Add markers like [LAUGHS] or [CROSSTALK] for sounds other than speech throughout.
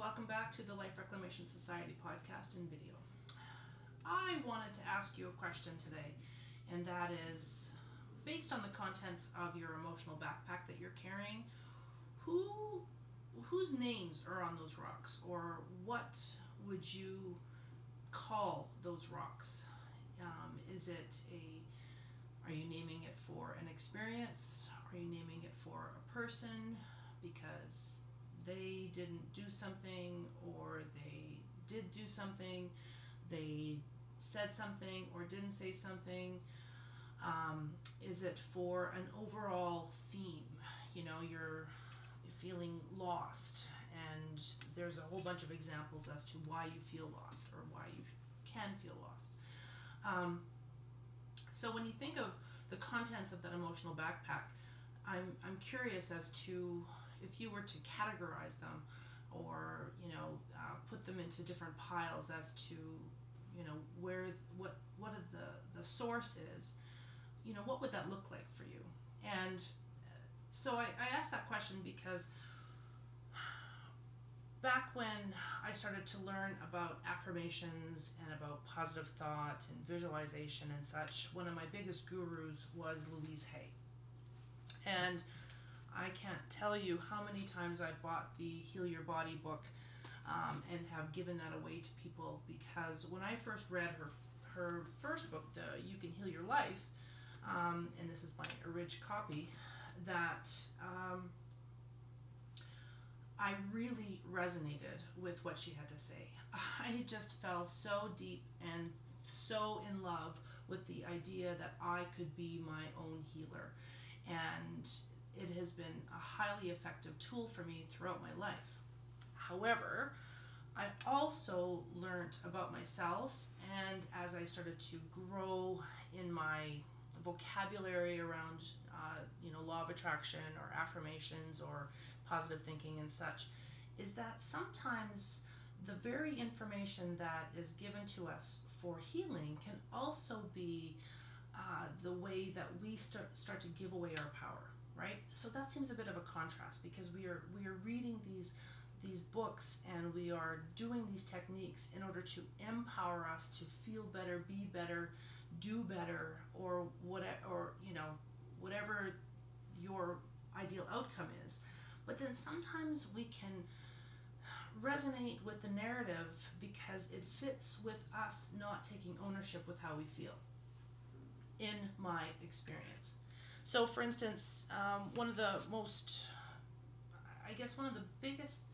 welcome back to the Life Reclamation Society podcast and video. I wanted to ask you a question today, and that is based on the contents of your emotional backpack that you're carrying, who whose names are on those rocks or what would you call those rocks? Um, is it a are you naming it for an experience? Are you naming it for a person because they didn't do something or they did do something, they said something or didn't say something? Um, is it for an overall theme? You know, you're feeling lost, and there's a whole bunch of examples as to why you feel lost or why you can feel lost. Um, so when you think of the contents of that emotional backpack, I'm, I'm curious as to if you were to categorize them or you know uh, put them into different piles as to you know where what what are the the source is you know what would that look like for you and uh, so I, I asked that question because back when I started to learn about affirmations and about positive thought and visualization and such, one of my biggest gurus was Louise Hay. And I can't tell you how many times I bought the Heal Your Body book um, and have given that away to people because when I first read her her first book, the You Can Heal Your Life, um, and this is my original copy, that um, I really resonated with what she had to say. [LAUGHS] I just fell so deep and so in love with the idea that I could be my own healer. And it has been a highly effective tool for me throughout my life. However, I also learned about myself, and as I started to grow in my vocabulary around uh, you know law of attraction or affirmations or positive thinking and such is that sometimes the very information that is given to us for healing can also be uh, the way that we start start to give away our power right? So that seems a bit of a contrast because we are we are reading these these books and we are doing these techniques in order to empower us to feel better be better do better or whatever or you know whatever your ideal outcome is. But then sometimes we can resonate with the narrative because it fits with us not taking ownership with how we feel. In my experience so for instance um, one of the most i guess one of the biggest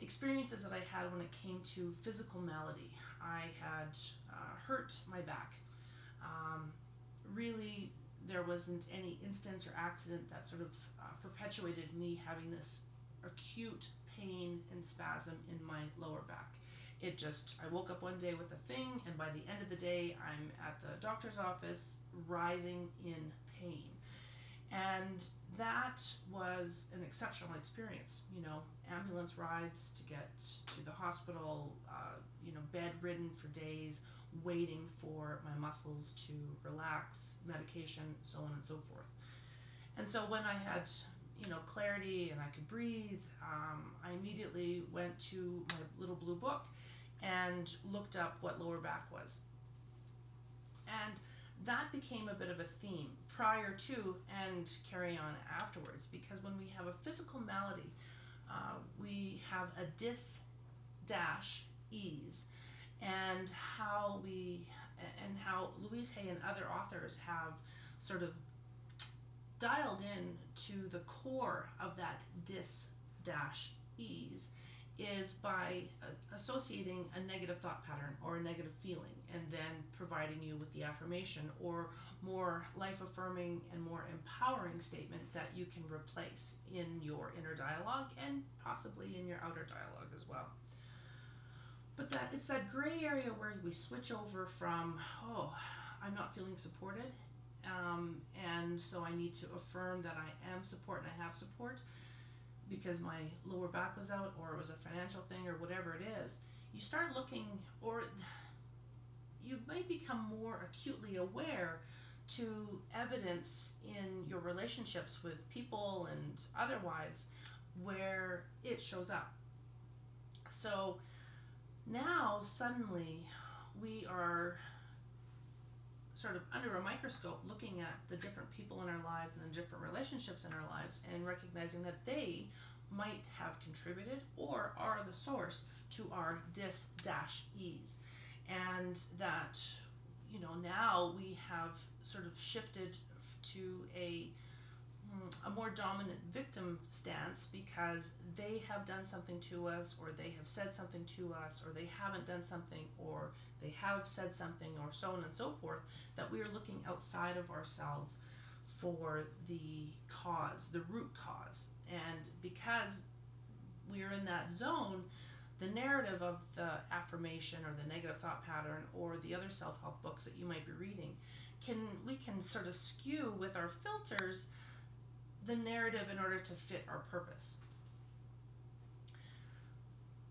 experiences that i had when it came to physical malady i had uh, hurt my back um, really, there wasn't any instance or accident that sort of uh, perpetuated me having this acute pain and spasm in my lower back. It just, I woke up one day with a thing, and by the end of the day, I'm at the doctor's office writhing in pain. And that was an exceptional experience. You know, ambulance rides to get to the hospital, uh, you know, bedridden for days, waiting for my muscles to relax, medication, so on and so forth. And so when I had, you know, clarity and I could breathe, um, I immediately went to my little blue book and looked up what lower back was. And that became a bit of a theme prior to and carry on afterwards because when we have a physical malady, uh, we have a dis dash ease. And how we and how Louise Hay and other authors have sort of dialed in to the core of that dis dash ease is by associating a negative thought pattern or a negative feeling and then providing you with the affirmation or more life affirming and more empowering statement that you can replace in your inner dialogue and possibly in your outer dialogue as well. But that it's that gray area where we switch over from oh i'm not feeling supported um, and so i need to affirm that i am support and i have support because my lower back was out or it was a financial thing or whatever it is you start looking or you may become more acutely aware to evidence in your relationships with people and otherwise where it shows up. So now suddenly we are sort of under a microscope looking at the different people in our lives and the different relationships in our lives and recognizing that they might have contributed or are the source to our dis dash ease. And that you know now we have sort of shifted to a a more dominant victim stance because they have done something to us or they have said something to us or they haven't done something or they have said something or so on and so forth that we are looking outside of ourselves for the cause the root cause. And because we're in that zone the narrative of the affirmation or the negative thought pattern or the other self-help books that you might be reading can we can sort of skew with our filters the narrative in order to fit our purpose.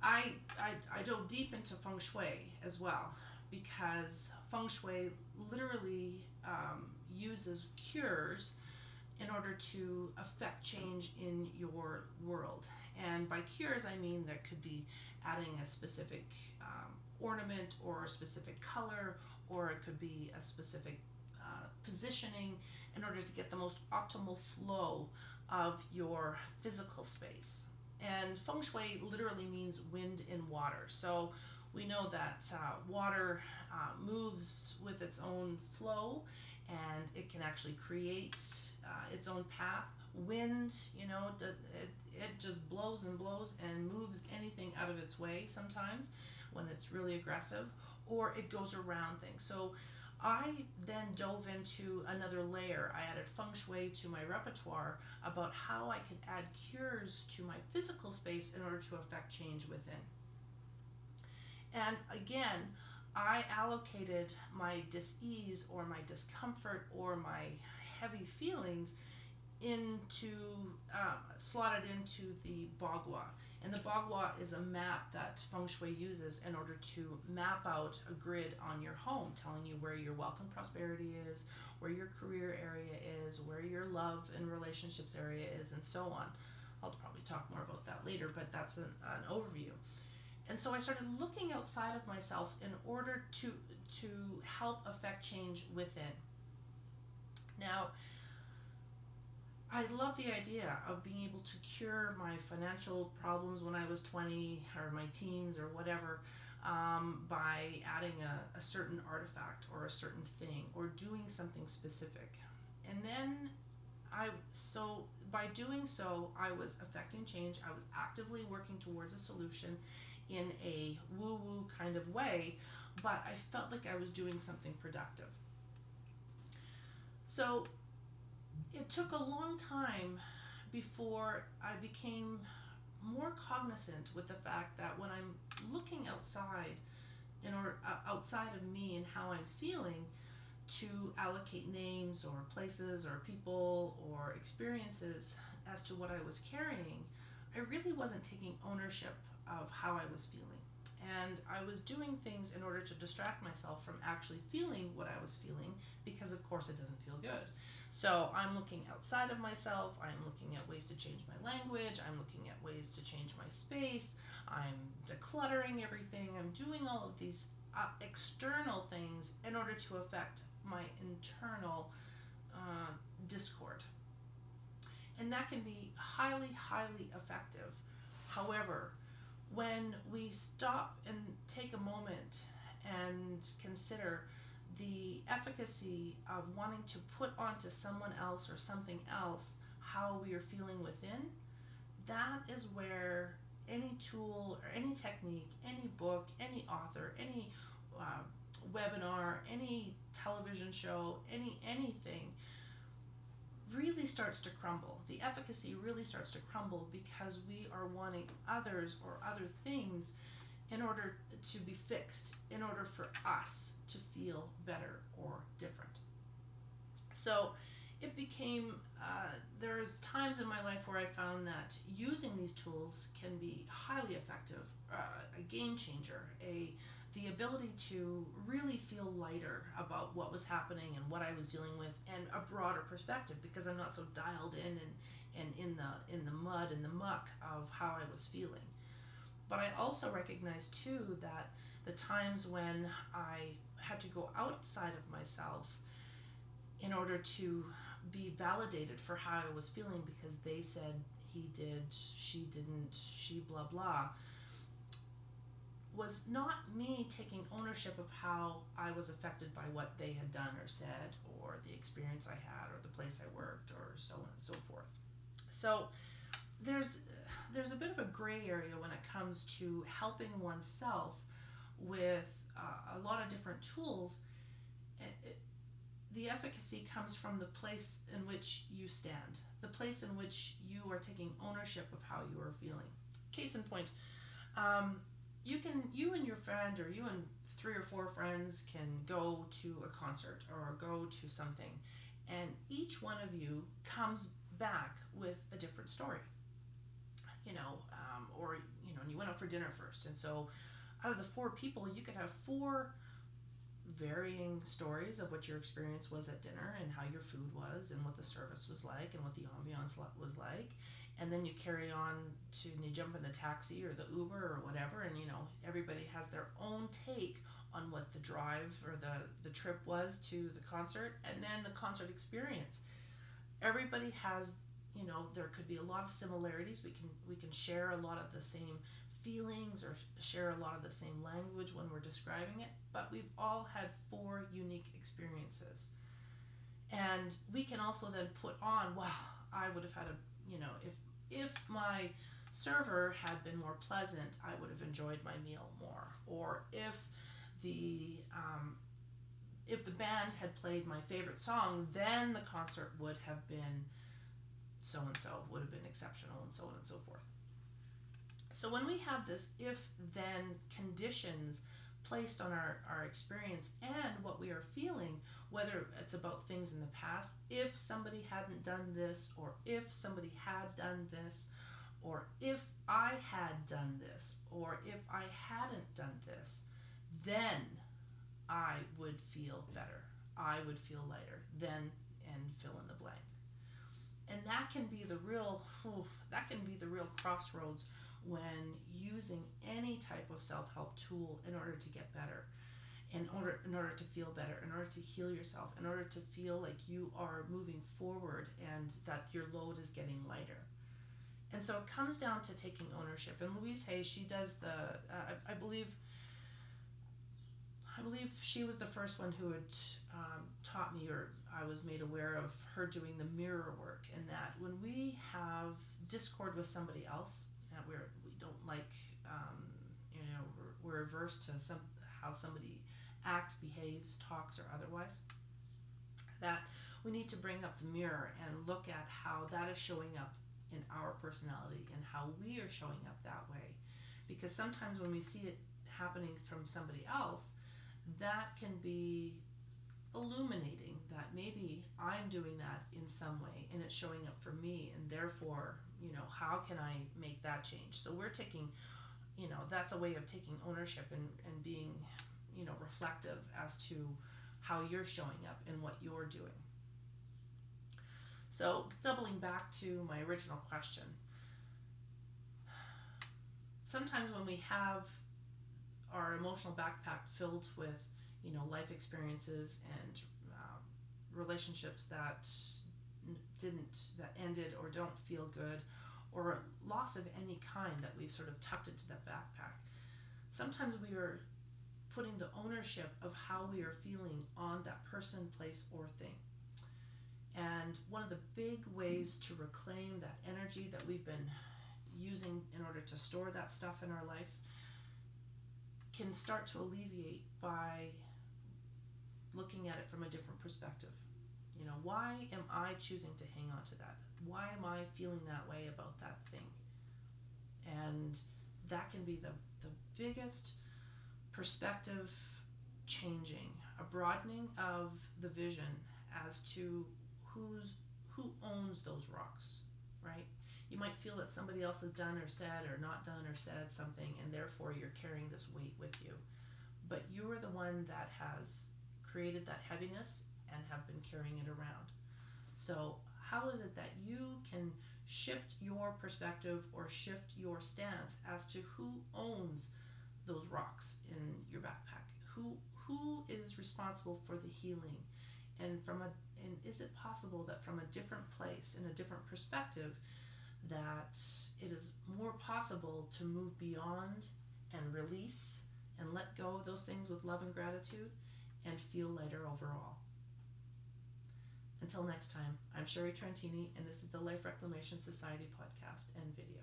I, I, I dove deep into feng shui as well because feng shui literally um, uses cures in order to affect change in your world. And by cures, I mean there could be adding a specific um, ornament or a specific color, or it could be a specific positioning in order to get the most optimal flow of your physical space. And feng shui literally means wind in water. So we know that uh, water uh, moves with its own flow and it can actually create uh, its own path. Wind, you know, it, it just blows and blows and moves anything out of its way sometimes when it's really aggressive, or it goes around things. So I then dove into another layer. I added feng shui to my repertoire about how I could add cures to my physical space in order to affect change within. And again, I allocated my dis-ease or my discomfort or my heavy feelings into uh, slotted into the bagua and the Bagua is a map that Feng Shui uses in order to map out a grid on your home, telling you where your wealth and prosperity is, where your career area is, where your love and relationships area is, and so on. I'll probably talk more about that later, but that's an, an overview. And so I started looking outside of myself in order to to help affect change within. Now, I love the idea of being able to cure my financial problems when I was 20 or my teens or whatever um, by adding a, a certain artifact or a certain thing or doing something specific. And then I, so by doing so, I was affecting change. I was actively working towards a solution in a woo woo kind of way, but I felt like I was doing something productive. So it took a long time before I became more cognizant with the fact that when I'm looking outside in or uh, outside of me and how I'm feeling to allocate names or places or people or experiences as to what I was carrying, I really wasn't taking ownership of how I was feeling. And I was doing things in order to distract myself from actually feeling what I was feeling because, of course, it doesn't feel good. So I'm looking outside of myself. I'm looking at ways to change my language. I'm looking at ways to change my space. I'm decluttering everything. I'm doing all of these uh, external things in order to affect my internal uh, discord. And that can be highly, highly effective. However, when we stop and take a moment and consider the efficacy of wanting to put onto someone else or something else how we are feeling within, that is where any tool or any technique, any book, any author, any uh, webinar, any television show, any anything really starts to crumble. The efficacy really starts to crumble because we are wanting others or other things in order to be fixed, in order for us to feel better or different. So it became, uh, there's times in my life where I found that using these tools can be highly effective, uh, a game changer, a the ability to really feel lighter about what was happening and what I was dealing with and a broader perspective because I'm not so dialed in and, and in the in the mud and the muck of how I was feeling. But I also recognize too that the times when I had to go outside of myself in order to be validated for how I was feeling because they said he did, she didn't, she blah blah, was not me taking ownership of how I was affected by what they had done or said, or the experience I had, or the place I worked, or so on and so forth. So there's there's a bit of a gray area when it comes to helping oneself with uh, a lot of different tools. It, it, the efficacy comes from the place in which you stand, the place in which you are taking ownership of how you are feeling. Case in point, um, you can you and your friend or you and three or four friends can go to a concert or go to something, and each one of you comes back with a different story. You know, um, or you know, and you went out for dinner first, and so out of the four people, you could have four varying stories of what your experience was at dinner and how your food was and what the service was like and what the ambiance was like. And then you carry on to and you jump in the taxi or the uber or whatever and you know everybody has their own take on what the drive or the the trip was to the concert and then the concert experience. Everybody has you know there could be a lot of similarities we can we can share a lot of the same feelings or share a lot of the same language when we're describing it, but we've all had four unique experiences. And we can also then put on, well, I would have had a, you know, if if my server had been more pleasant, I would have enjoyed my meal more. Or if the um, if the band had played my favorite song, then the concert would have been so and so, would have been exceptional, and so on and so forth. So when we have this if then conditions placed on our, our experience and what we are feeling, whether it's about things in the past, if somebody hadn't done this, or if somebody had done this, or if I had done this, or if I hadn't done this, then I would feel better. I would feel lighter. Then, and fill in the blank. And that can be the real, that can be the real crossroads when using any type of self-help tool in order to get better in order in order to feel better in order to heal yourself in order to feel like you are moving forward and that your load is getting lighter. And so it comes down to taking ownership. And louise hay she does the uh, I, I, believe i believe she was the first one who had um, taught me or i was made aware of her doing the mirror work and that when we have discord with somebody else that we're we don't like um, you know we're, we're averse to some how somebody acts behaves talks or otherwise that we need to bring up the mirror and look at how that is showing up in our personality and how we are showing up that way. Because sometimes when we see it happening from somebody else that can be illuminating that maybe I'm doing that in some way and it's showing up for me and therefore you know how can i make that change? So we're taking you know that's a way of taking ownership and, and being you know reflective as to how you're showing up and what you're doing. So doubling back to my original question. Sometimes when we have our emotional backpack filled with you know life experiences and uh, relationships that didn't that ended or don't feel good or loss of any kind that we've sort of tucked into that backpack. Sometimes we are putting the ownership of how we are feeling on that person place or thing. And one of the big ways to reclaim that energy that we've been using in order to store that stuff in our life can start to alleviate by looking at it from a different perspective you know, why am I choosing to hang on to that? Why am I feeling that way about that thing? And that can be the, the biggest perspective changing, a broadening of the vision as to who's who owns those rocks, right? You might feel that somebody else has done or said or not done or said something, and therefore you're carrying this weight with you. But you are the one that has created that heaviness and have been carrying it around. So, how is it that you can shift your perspective or shift your stance as to who owns those rocks in your backpack. Who who is responsible for the healing? And from a and is it possible that from a different place in a different perspective that it is more possible to move beyond and release and let go of those things with love and gratitude and feel lighter overall. Until next time, I'm Sherry Trentini, and this is the Life Reclamation Society podcast and video.